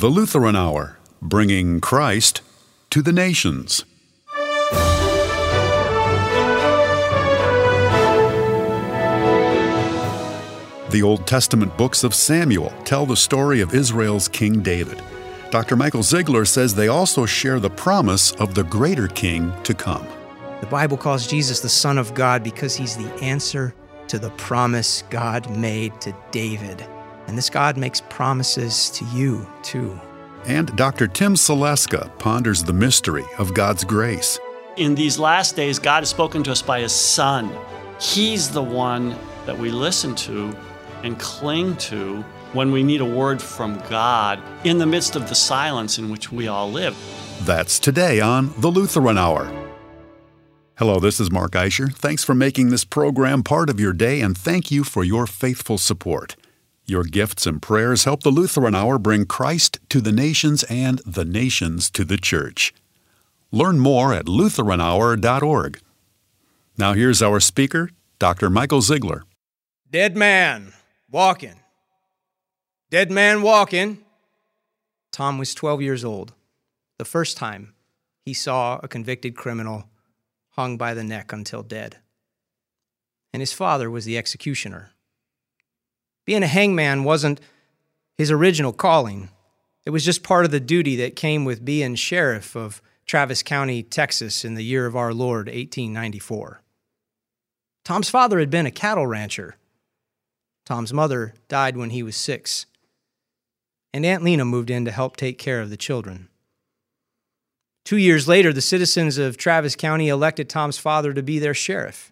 The Lutheran Hour, bringing Christ to the nations. The Old Testament books of Samuel tell the story of Israel's King David. Dr. Michael Zeigler says they also share the promise of the greater king to come. The Bible calls Jesus the Son of God because he's the answer to the promise God made to David. And this God makes promises to you, too. And Dr. Tim Saleska ponders the mystery of God's grace. In these last days, God has spoken to us by His Son. He's the one that we listen to and cling to when we need a word from God in the midst of the silence in which we all live. That's today on the Lutheran Hour. Hello, this is Mark Eischer. Thanks for making this program part of your day, and thank you for your faithful support. Your gifts and prayers help the Lutheran Hour bring Christ to the nations and the nations to the church. Learn more at LutheranHour.org. Now, here's our speaker, Dr. Michael Zeigler. Dead man walking. Dead man walking. Tom was 12 years old. The first time he saw a convicted criminal hung by the neck until dead. And his father was the executioner. Being a hangman wasn't his original calling, it was just part of the duty that came with being sheriff of Travis County, Texas, in the year of our Lord, 1894. Tom's father had been a cattle rancher. Tom's mother died when he was six, and Aunt Lena moved in to help take care of the children. Two years later, the citizens of Travis County elected Tom's father to be their sheriff.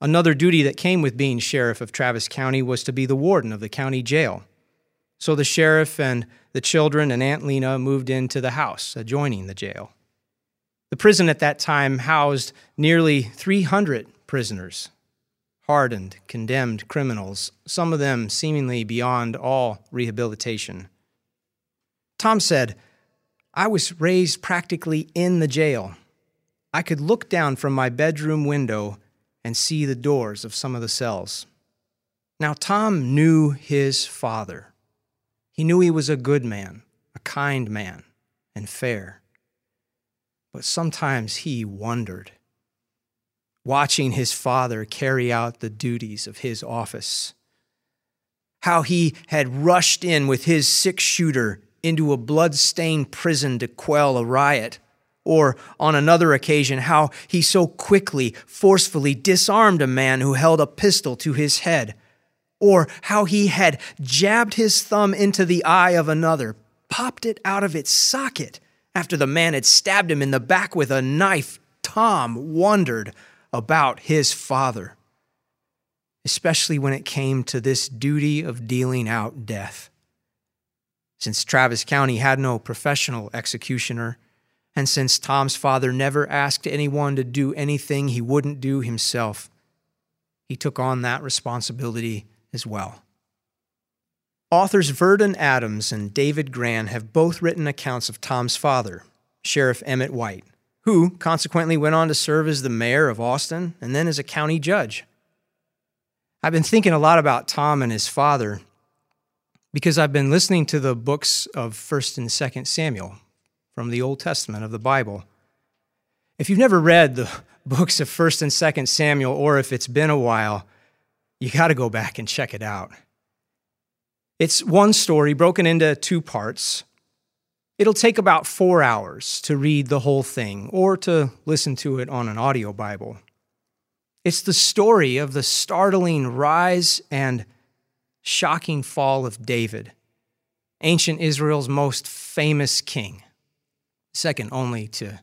Another duty that came with being sheriff of Travis County was to be the warden of the county jail. So the sheriff and the children and Aunt Lena moved into the house adjoining the jail. The prison at that time housed nearly 300 prisoners, hardened, condemned criminals, some of them seemingly beyond all rehabilitation. Tom said, I was raised practically in the jail. I could look down from my bedroom window and see the doors of some of the cells. Now, Tom knew his father. He knew he was a good man, a kind man, and fair. But sometimes he wondered, watching his father carry out the duties of his office, how he had rushed in with his six shooter into a blood-stained prison to quell a riot. Or on another occasion, how he so quickly, forcefully disarmed a man who held a pistol to his head. Or how he had jabbed his thumb into the eye of another, popped it out of its socket after the man had stabbed him in the back with a knife. Tom wondered about his father, especially when it came to this duty of dealing out death. Since Travis County had no professional executioner, and since Tom's father never asked anyone to do anything he wouldn't do himself, he took on that responsibility as well. Authors Verdon Adams and David Grann have both written accounts of Tom's father, Sheriff Emmett White, who consequently went on to serve as the mayor of Austin and then as a county judge. I've been thinking a lot about Tom and his father because I've been listening to the books of 1st and 2nd Samuel from the Old Testament of the Bible. If you've never read the books of 1st and 2nd Samuel or if it's been a while, you got to go back and check it out. It's one story broken into two parts. It'll take about 4 hours to read the whole thing or to listen to it on an audio Bible. It's the story of the startling rise and shocking fall of David, ancient Israel's most famous king, second only to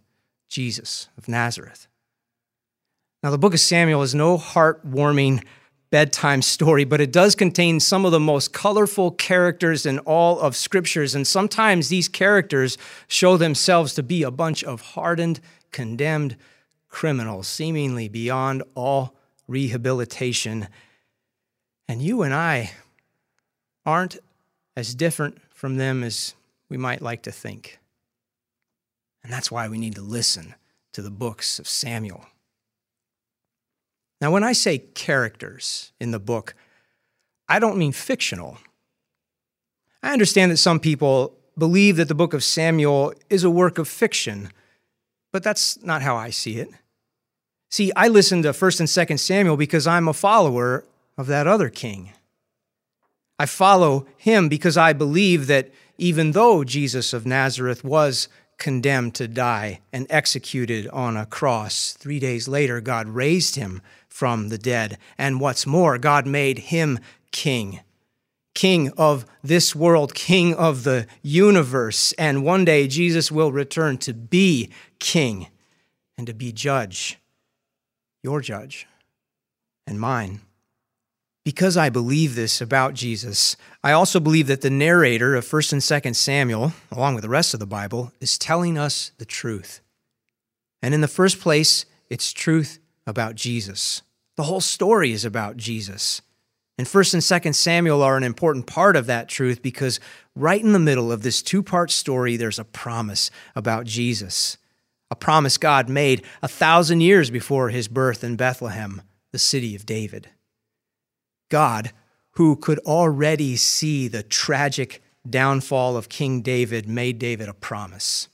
Jesus of Nazareth. Now, the book of Samuel is no heartwarming bedtime story, but it does contain some of the most colorful characters in all of scriptures. And sometimes these characters show themselves to be a bunch of hardened, condemned criminals, seemingly beyond all rehabilitation. And you and I aren't as different from them as we might like to think. And that's why we need to listen to the books of Samuel. Now, when I say characters in the book, I don't mean fictional. I understand that some people believe that the book of Samuel is a work of fiction, but that's not how I see it. See, I listen to 1st and 2nd Samuel because I'm a follower of that other king. I follow him because I believe that even though Jesus of Nazareth was condemned to die and executed on a cross, three days later, God raised him from the dead. And what's more, God made him king. King of this world, king of the universe. And one day Jesus will return to be king and to be judge, your judge and mine. Because I believe this about Jesus, I also believe that the narrator of 1st and 2nd Samuel, along with the rest of the Bible, is telling us the truth. And in the first place, it's truth about Jesus. The whole story is about Jesus. And 1st and 2nd Samuel are an important part of that truth because right in the middle of this two-part story there's a promise about Jesus. A promise God made a thousand years before his birth in Bethlehem, the city of David. God, who could already see the tragic downfall of King David, made David a promise.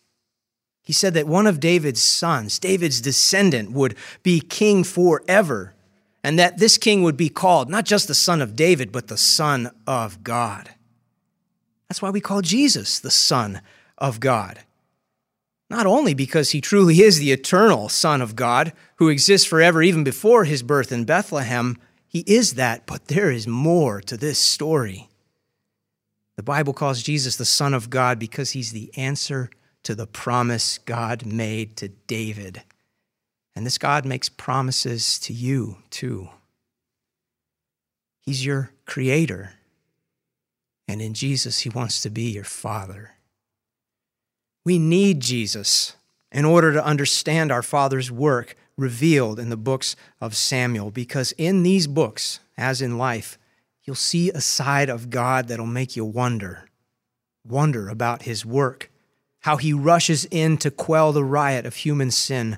He said that one of David's sons, David's descendant, would be king forever, and that this king would be called not just the son of David, but the son of God. That's why we call Jesus the son of God. Not only because he truly is the eternal Son of God, who exists forever even before his birth in Bethlehem, he is that, but there is more to this story. The Bible calls Jesus the Son of God because he's the answer to the promise God made to David. And this God makes promises to you too. He's your creator. And in Jesus, he wants to be your father. We need Jesus in order to understand our Father's work revealed in the books of Samuel, because in these books, as in life, you'll see a side of God that'll make you wonder. Wonder about his work, how he rushes in to quell the riot of human sin,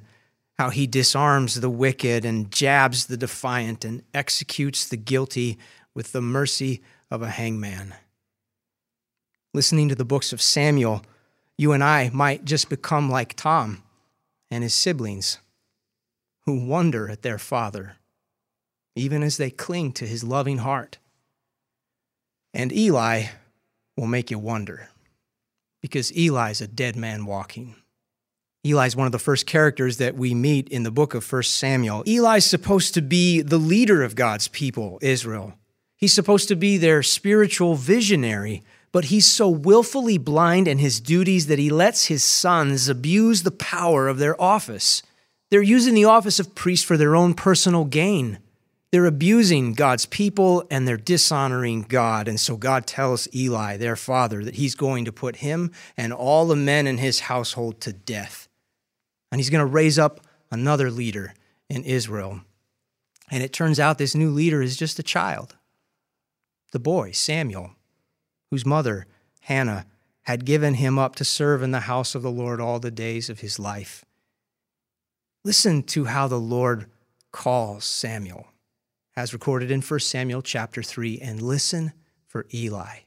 how he disarms the wicked and jabs the defiant and executes the guilty with the mercy of a hangman. Listening to the books of Samuel, you and I might just become like Tom and his siblings who wonder at their father, even as they cling to his loving heart. And Eli will make you wonder, because Eli's a dead man walking. Eli's one of the first characters that we meet in the book of 1 Samuel. Eli's supposed to be the leader of God's people, Israel. He's supposed to be their spiritual visionary, but he's so willfully blind in his duties that he lets his sons abuse the power of their office. They're using the office of priest for their own personal gain. They're abusing God's people and they're dishonoring God. And so God tells Eli, their father, that he's going to put him and all the men in his household to death. And he's going to raise up another leader in Israel. And it turns out this new leader is just a child, the boy, Samuel, whose mother, Hannah, had given him up to serve in the house of the Lord all the days of his life. Listen to how the Lord calls Samuel, as recorded in 1 Samuel chapter 3, and listen for Eli.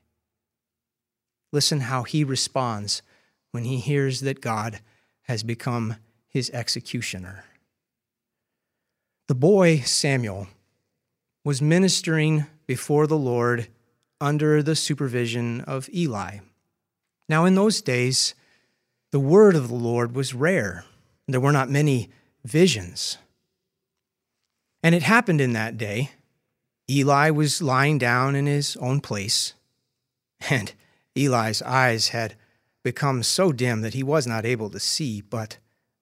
Listen how he responds when he hears that God has become his executioner. The boy Samuel was ministering before the Lord under the supervision of Eli. Now, in those days, the word of the Lord was rare. There were not many visions. And it happened in that day. Eli was lying down in his own place, and Eli's eyes had become so dim that he was not able to see, but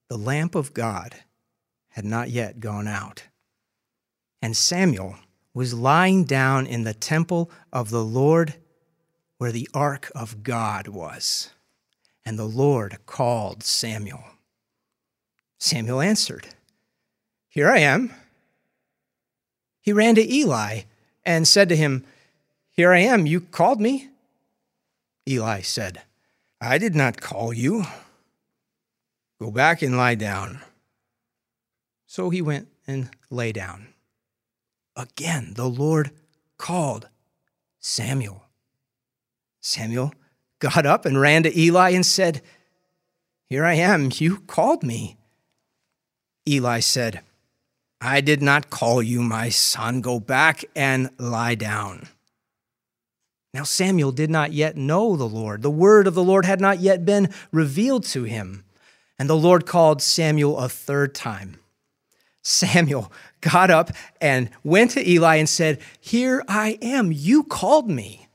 the lamp of God had not yet gone out. And Samuel was lying down in the temple of the Lord where the ark of God was. And the Lord called Samuel. Samuel answered, Here I am. He ran to Eli and said to him, Here I am, you called me? Eli said, I did not call you. Go back and lie down. So he went and lay down. Again, the Lord called Samuel. Samuel got up and ran to Eli and said, Here I am, you called me. Eli said, I did not call you, my son. Go back and lie down. Now Samuel did not yet know the Lord. The word of the Lord had not yet been revealed to him. And the Lord called Samuel a third time. Samuel got up and went to Eli and said, Here I am. You called me.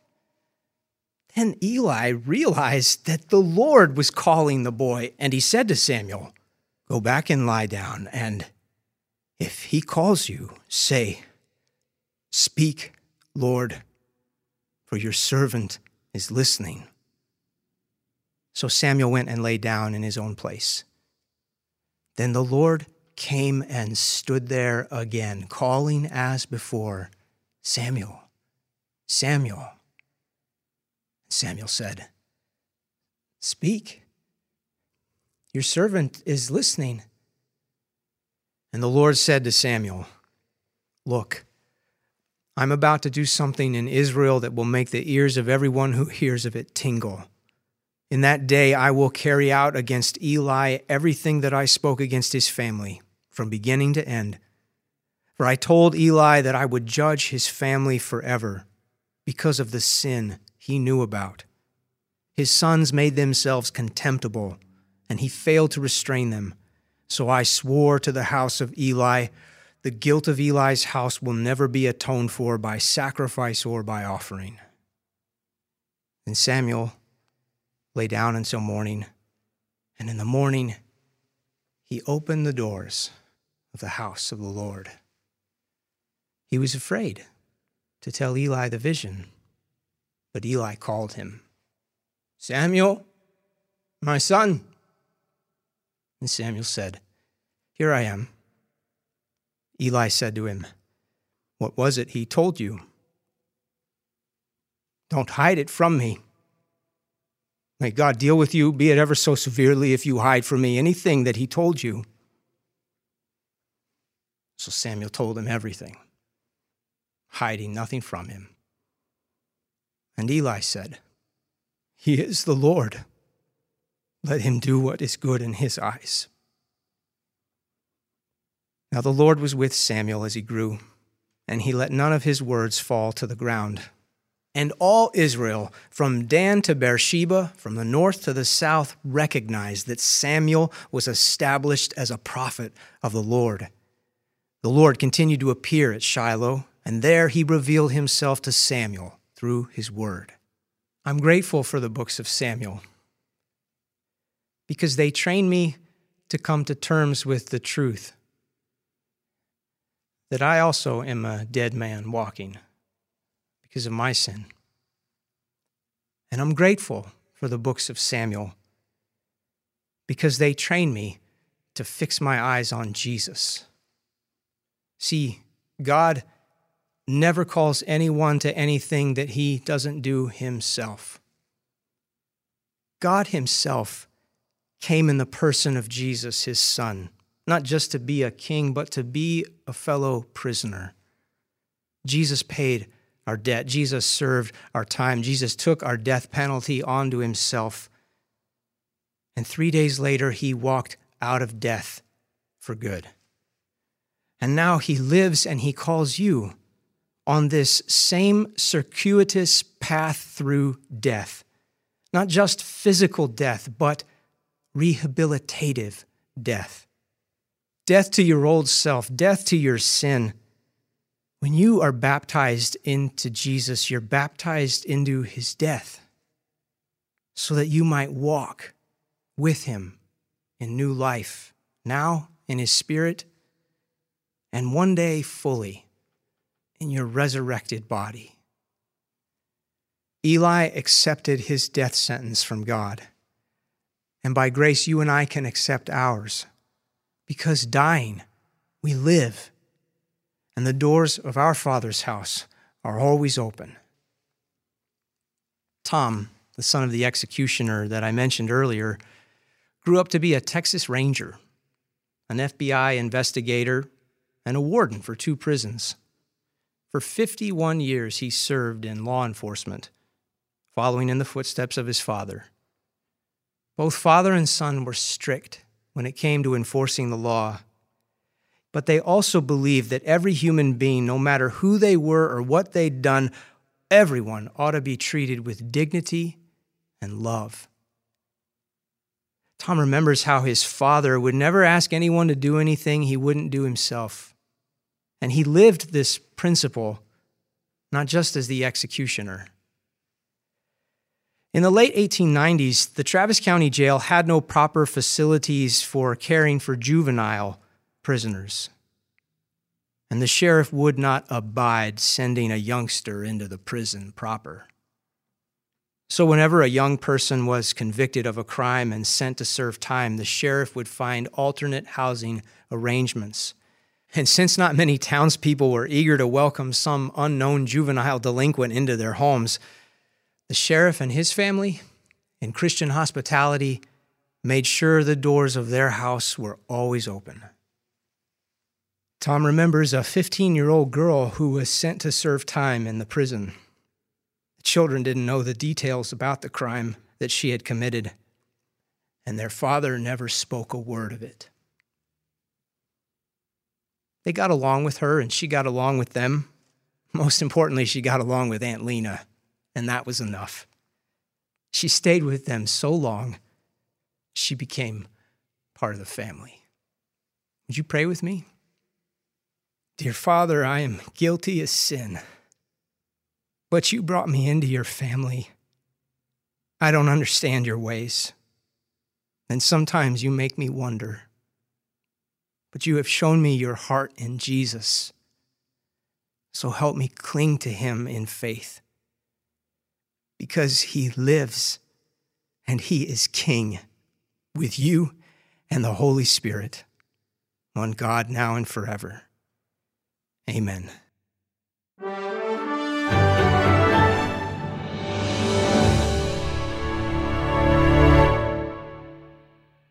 Then Eli realized that the Lord was calling the boy, and he said to Samuel, Go back and lie down, and if he calls you, say, Speak, Lord, for your servant is listening. So Samuel went and lay down in his own place. Then the Lord came and stood there again, calling as before, Samuel, Samuel. Samuel said, Speak. Your servant is listening. And the Lord said to Samuel, Look, I'm about to do something in Israel that will make the ears of everyone who hears of it tingle. In that day, I will carry out against Eli everything that I spoke against his family, from beginning to end. For I told Eli that I would judge his family forever because of the sin he knew about. His sons made themselves contemptible, and he failed to restrain them. So I swore to the house of Eli, the guilt of Eli's house will never be atoned for by sacrifice or by offering. And Samuel lay down until morning. And in the morning, he opened the doors of the house of the Lord. He was afraid to tell Eli the vision, but Eli called him, Samuel, my son. And Samuel said, Here I am. Eli said to him, What was it he told you? Don't hide it from me. May God deal with you, be it ever so severely, if you hide from me anything that he told you. So Samuel told him everything, hiding nothing from him. And Eli said, He is the Lord. Let him do what is good in his eyes. Now the Lord was with Samuel as he grew, and he let none of his words fall to the ground. And all Israel, from Dan to Beersheba, from the north to the south, recognized that Samuel was established as a prophet of the Lord. The Lord continued to appear at Shiloh, and there he revealed himself to Samuel through his word. I'm grateful for the books of Samuel because they train me to come to terms with the truth that I also am a dead man walking because of my sin. And I'm grateful for the books of Samuel because they train me to fix my eyes on Jesus. See, God never calls anyone to anything that he doesn't do himself. God himself came in the person of Jesus, his son, not just to be a king, but to be a fellow prisoner. Jesus paid our debt. Jesus served our time. Jesus took our death penalty onto himself. And three days later, he walked out of death for good. And now he lives and he calls you on this same circuitous path through death. Not just physical death, but rehabilitative death. Death to your old self, death to your sin when you are baptized into Jesus, you're baptized into his death so that you might walk with him in new life, now in his spirit, and one day fully in your resurrected body. Eli accepted his death sentence from God. And by grace, you and I can accept ours. Because dying, we live and the doors of our Father's house are always open. Tom, the son of the executioner that I mentioned earlier, grew up to be a Texas Ranger, an FBI investigator, and a warden for two prisons. For 51 years, he served in law enforcement, following in the footsteps of his father. Both father and son were strict when it came to enforcing the law, but they also believed that every human being, no matter who they were or what they'd done, everyone ought to be treated with dignity and love. Tom remembers how his father would never ask anyone to do anything he wouldn't do himself. And he lived this principle not just as the executioner. In the late 1890s, the Travis County Jail had no proper facilities for caring for juvenile prisoners. And the sheriff would not abide sending a youngster into the prison proper. So, whenever a young person was convicted of a crime and sent to serve time, the sheriff would find alternate housing arrangements. And since not many townspeople were eager to welcome some unknown juvenile delinquent into their homes, the sheriff and his family, in Christian hospitality, made sure the doors of their house were always open. Tom remembers a 15 year old girl who was sent to serve time in the prison. The children didn't know the details about the crime that she had committed, and their father never spoke a word of it. They got along with her, and she got along with them. Most importantly, she got along with Aunt Lena and that was enough. She stayed with them so long, she became part of the family. Would you pray with me? Dear Father, I am guilty of sin, but you brought me into your family. I don't understand your ways, and sometimes you make me wonder. But you have shown me your heart in Jesus. So help me cling to him in faith because he lives and he is king with you and the Holy Spirit, one God now and forever. Amen.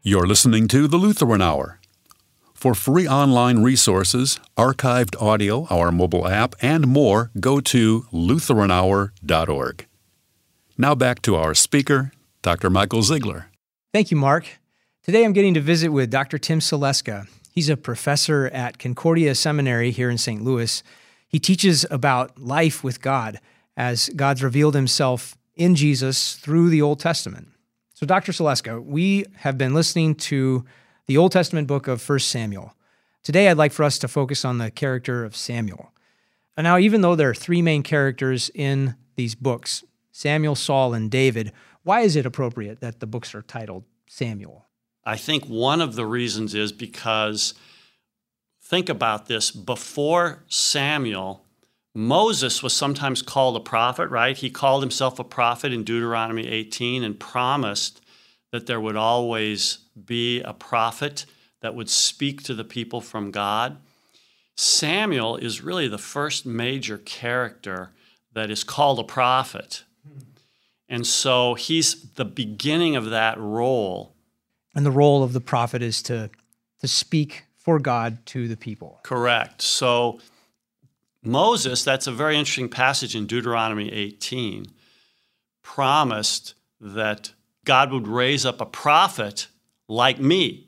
You're listening to the Lutheran Hour. For free online resources, archived audio, our mobile app, and more, go to lutheranhour.org. Now back to our speaker, Dr. Michael Zeigler. Thank you, Mark. Today I'm getting to visit with Dr. Tim Saleska. He's a professor at Concordia Seminary here in St. Louis. He teaches about life with God as God's revealed himself in Jesus through the Old Testament. So, Dr. Saleska, we have been listening to the Old Testament book of 1 Samuel. Today, I'd like for us to focus on the character of Samuel. And now, even though there are three main characters in these books, Samuel, Saul, and David. Why is it appropriate that the books are titled Samuel? I think one of the reasons is because think about this before Samuel, Moses was sometimes called a prophet, right? He called himself a prophet in Deuteronomy 18 and promised that there would always be a prophet that would speak to the people from God. Samuel is really the first major character that is called a prophet. And so he's the beginning of that role. And the role of the prophet is to, to speak for God to the people. Correct. So Moses, that's a very interesting passage in Deuteronomy 18, promised that God would raise up a prophet like me,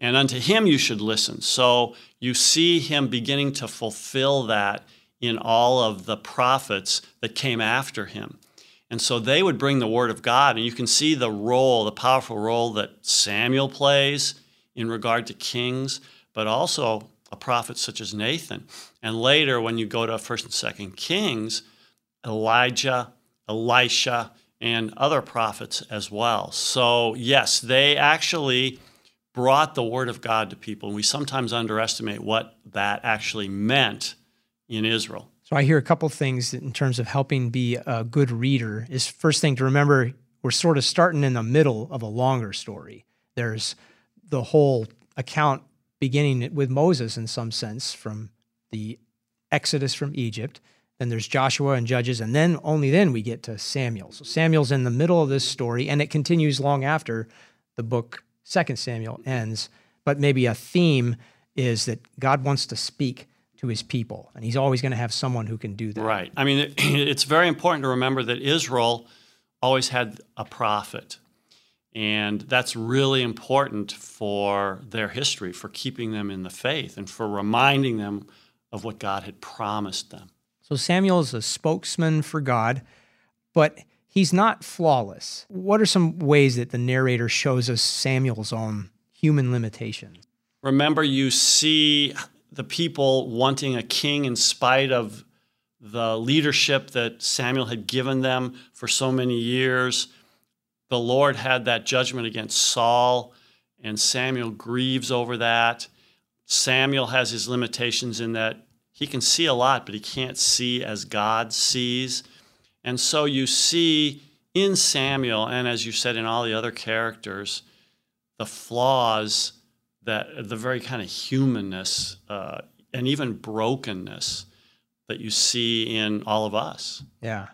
and unto him you should listen. So you see him beginning to fulfill that in all of the prophets that came after him. And so they would bring the word of God, and you can see the role, the powerful role that Samuel plays in regard to kings, but also a prophet such as Nathan. And later, when you go to 1st and 2nd Kings, Elijah, Elisha, and other prophets as well. So, yes, they actually brought the word of God to people. And we sometimes underestimate what that actually meant in Israel. So I hear a couple things in terms of helping be a good reader. Is first thing to remember we're sort of starting in the middle of a longer story. There's the whole account beginning with Moses in some sense from the Exodus from Egypt. Then there's Joshua and Judges, and then only then we get to Samuel. So Samuel's in the middle of this story, and it continues long after the book Second Samuel ends. But maybe a theme is that God wants to speak to his people. And he's always going to have someone who can do that. Right. I mean, it's very important to remember that Israel always had a prophet. And that's really important for their history, for keeping them in the faith, and for reminding them of what God had promised them. So Samuel is a spokesman for God, but he's not flawless. What are some ways that the narrator shows us Samuel's own human limitations? Remember, you see the people wanting a king in spite of the leadership that Samuel had given them for so many years the Lord had that judgment against Saul, and Samuel grieves over that. Samuel has his limitations in that he can see a lot, but he can't see as God sees. And so you see in Samuel, and as you said in all the other characters, the flaws that the very kind of humanness uh, and even brokenness that you see in all of us. Yeah.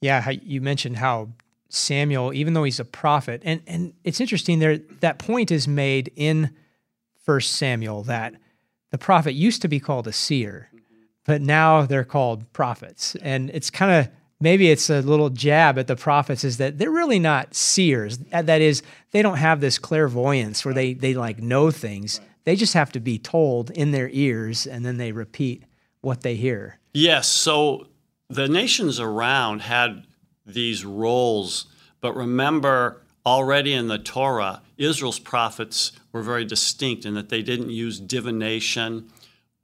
Yeah. You mentioned how Samuel, even though he's a prophet, and and it's interesting there that point is made in First Samuel that the prophet used to be called a seer, but now they're called prophets, and it's kind of maybe it's a little jab at the prophets is that they're really not seers. That is, they don't have this clairvoyance where they they like know things. They just have to be told in their ears, and then they repeat what they hear. Yes. So the nations around had these roles. But remember, already in the Torah, Israel's prophets were very distinct in that they didn't use divination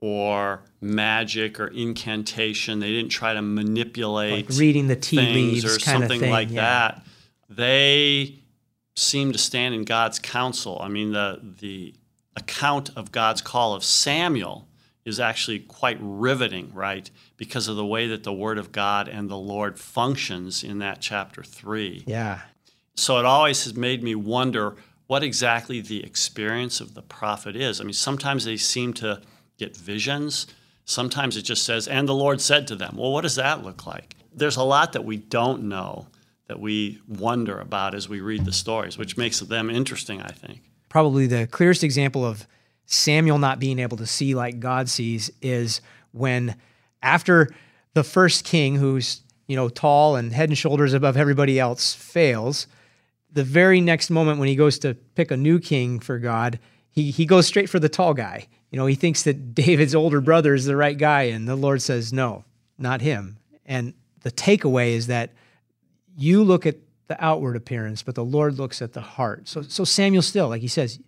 or magic or incantation. They didn't try to manipulate like reading the tea leaves or something like yeah. that. They seem to stand in God's counsel. I mean, the the account of God's call of Samuel is actually quite riveting, right? Because of the way that the Word of God and the Lord functions in that chapter three. Yeah. So it always has made me wonder what exactly the experience of the prophet is. I mean, sometimes they seem to get visions. Sometimes it just says, and the Lord said to them. Well, what does that look like? There's a lot that we don't know that we wonder about as we read the stories, which makes them interesting, I think. Probably the clearest example of Samuel not being able to see like God sees is when after the first king who's you know tall and head and shoulders above everybody else fails the very next moment when he goes to pick a new king for God he he goes straight for the tall guy you know he thinks that David's older brother is the right guy and the Lord says no not him and the takeaway is that you look at the outward appearance but the Lord looks at the heart so so Samuel still like he says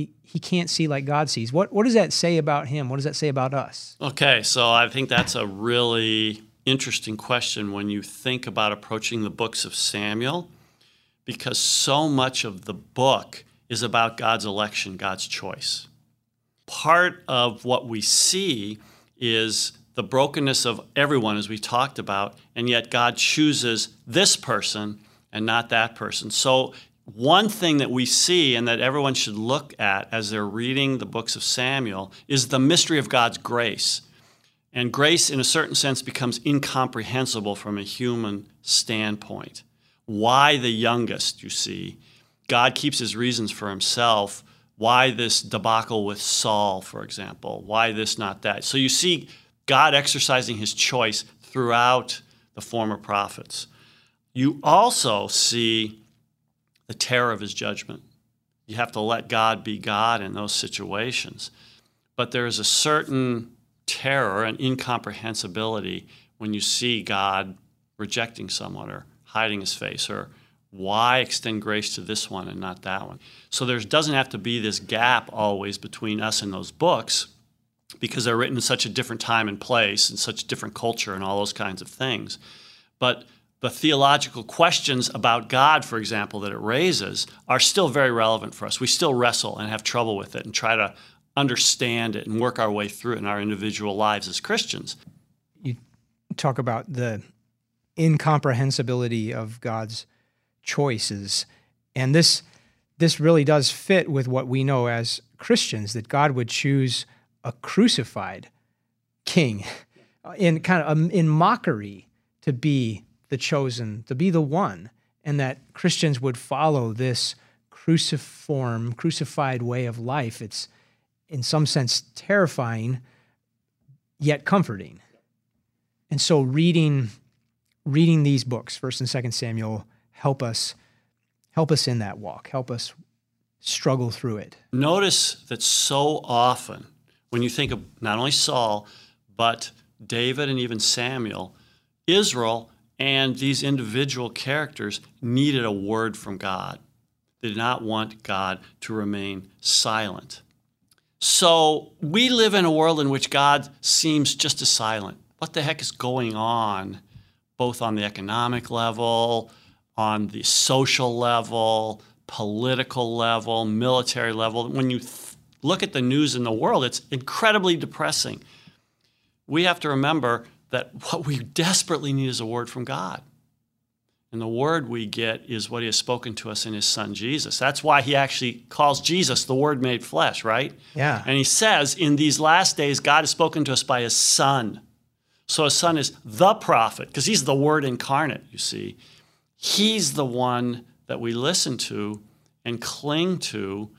he, he can't see like God sees. What, what does that say about him? What does that say about us? Okay, so I think that's a really interesting question when you think about approaching the books of Samuel, because so much of the book is about God's election, God's choice. Part of what we see is the brokenness of everyone, as we talked about, and yet God chooses this person and not that person. So one thing that we see and that everyone should look at as they're reading the books of Samuel is the mystery of God's grace. And grace, in a certain sense, becomes incomprehensible from a human standpoint. Why the youngest, you see? God keeps his reasons for himself. Why this debacle with Saul, for example? Why this, not that? So you see God exercising his choice throughout the former prophets. You also see the terror of his judgment. You have to let God be God in those situations. But there is a certain terror and incomprehensibility when you see God rejecting someone or hiding his face or why extend grace to this one and not that one? So there doesn't have to be this gap always between us and those books because they're written in such a different time and place and such different culture and all those kinds of things. But the theological questions about God, for example, that it raises are still very relevant for us. We still wrestle and have trouble with it and try to understand it and work our way through it in our individual lives as Christians. You talk about the incomprehensibility of God's choices. And this this really does fit with what we know as Christians that God would choose a crucified king in kind of um, in mockery to be the chosen, to be the one, and that Christians would follow this cruciform, crucified way of life. It's in some sense terrifying, yet comforting. And so reading reading these books, First and Second Samuel, help us help us in that walk. Help us struggle through it. Notice that so often when you think of not only Saul, but David and even Samuel, Israel and these individual characters needed a word from God. They did not want God to remain silent. So we live in a world in which God seems just as silent. What the heck is going on, both on the economic level, on the social level, political level, military level? When you th- look at the news in the world, it's incredibly depressing. We have to remember that what we desperately need is a word from God. And the word we get is what he has spoken to us in his son Jesus. That's why he actually calls Jesus the word made flesh, right? Yeah. And he says, in these last days, God has spoken to us by his son. So his son is the prophet, because he's the word incarnate, you see. He's the one that we listen to and cling to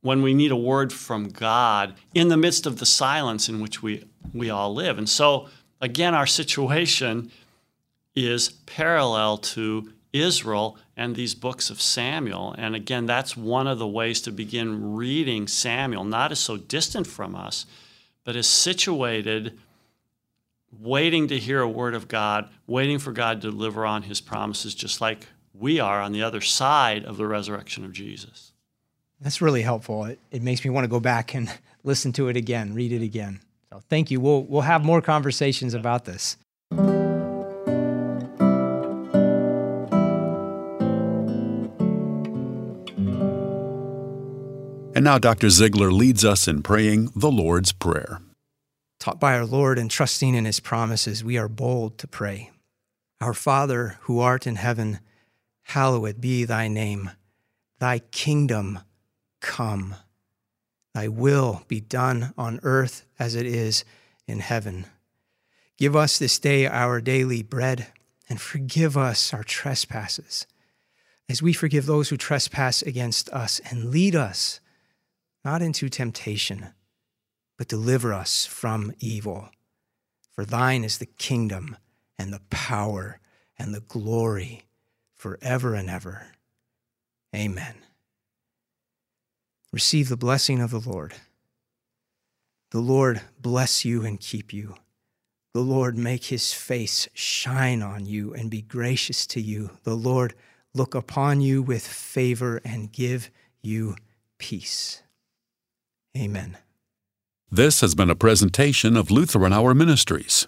when we need a word from God in the midst of the silence in which we, we all live. And so, again, our situation is parallel to Israel and these books of Samuel. And again, that's one of the ways to begin reading Samuel, not as so distant from us, but as situated, waiting to hear a word of God, waiting for God to deliver on his promises, just like we are on the other side of the resurrection of Jesus. That's really helpful. It, it makes me want to go back and listen to it again, read it again. So thank you. We'll, we'll have more conversations about this. And now Dr. Zeigler leads us in praying the Lord's Prayer. Taught by our Lord and trusting in his promises, we are bold to pray. Our Father, who art in heaven, hallowed be thy name. Thy kingdom come. Thy will be done on earth as it is in heaven. Give us this day our daily bread, and forgive us our trespasses, as we forgive those who trespass against us, and lead us not into temptation, but deliver us from evil. For thine is the kingdom, and the power, and the glory, forever and ever. Amen. Receive the blessing of the Lord. The Lord bless you and keep you. The Lord make his face shine on you and be gracious to you. The Lord look upon you with favor and give you peace. Amen. This has been a presentation of Lutheran Hour Ministries.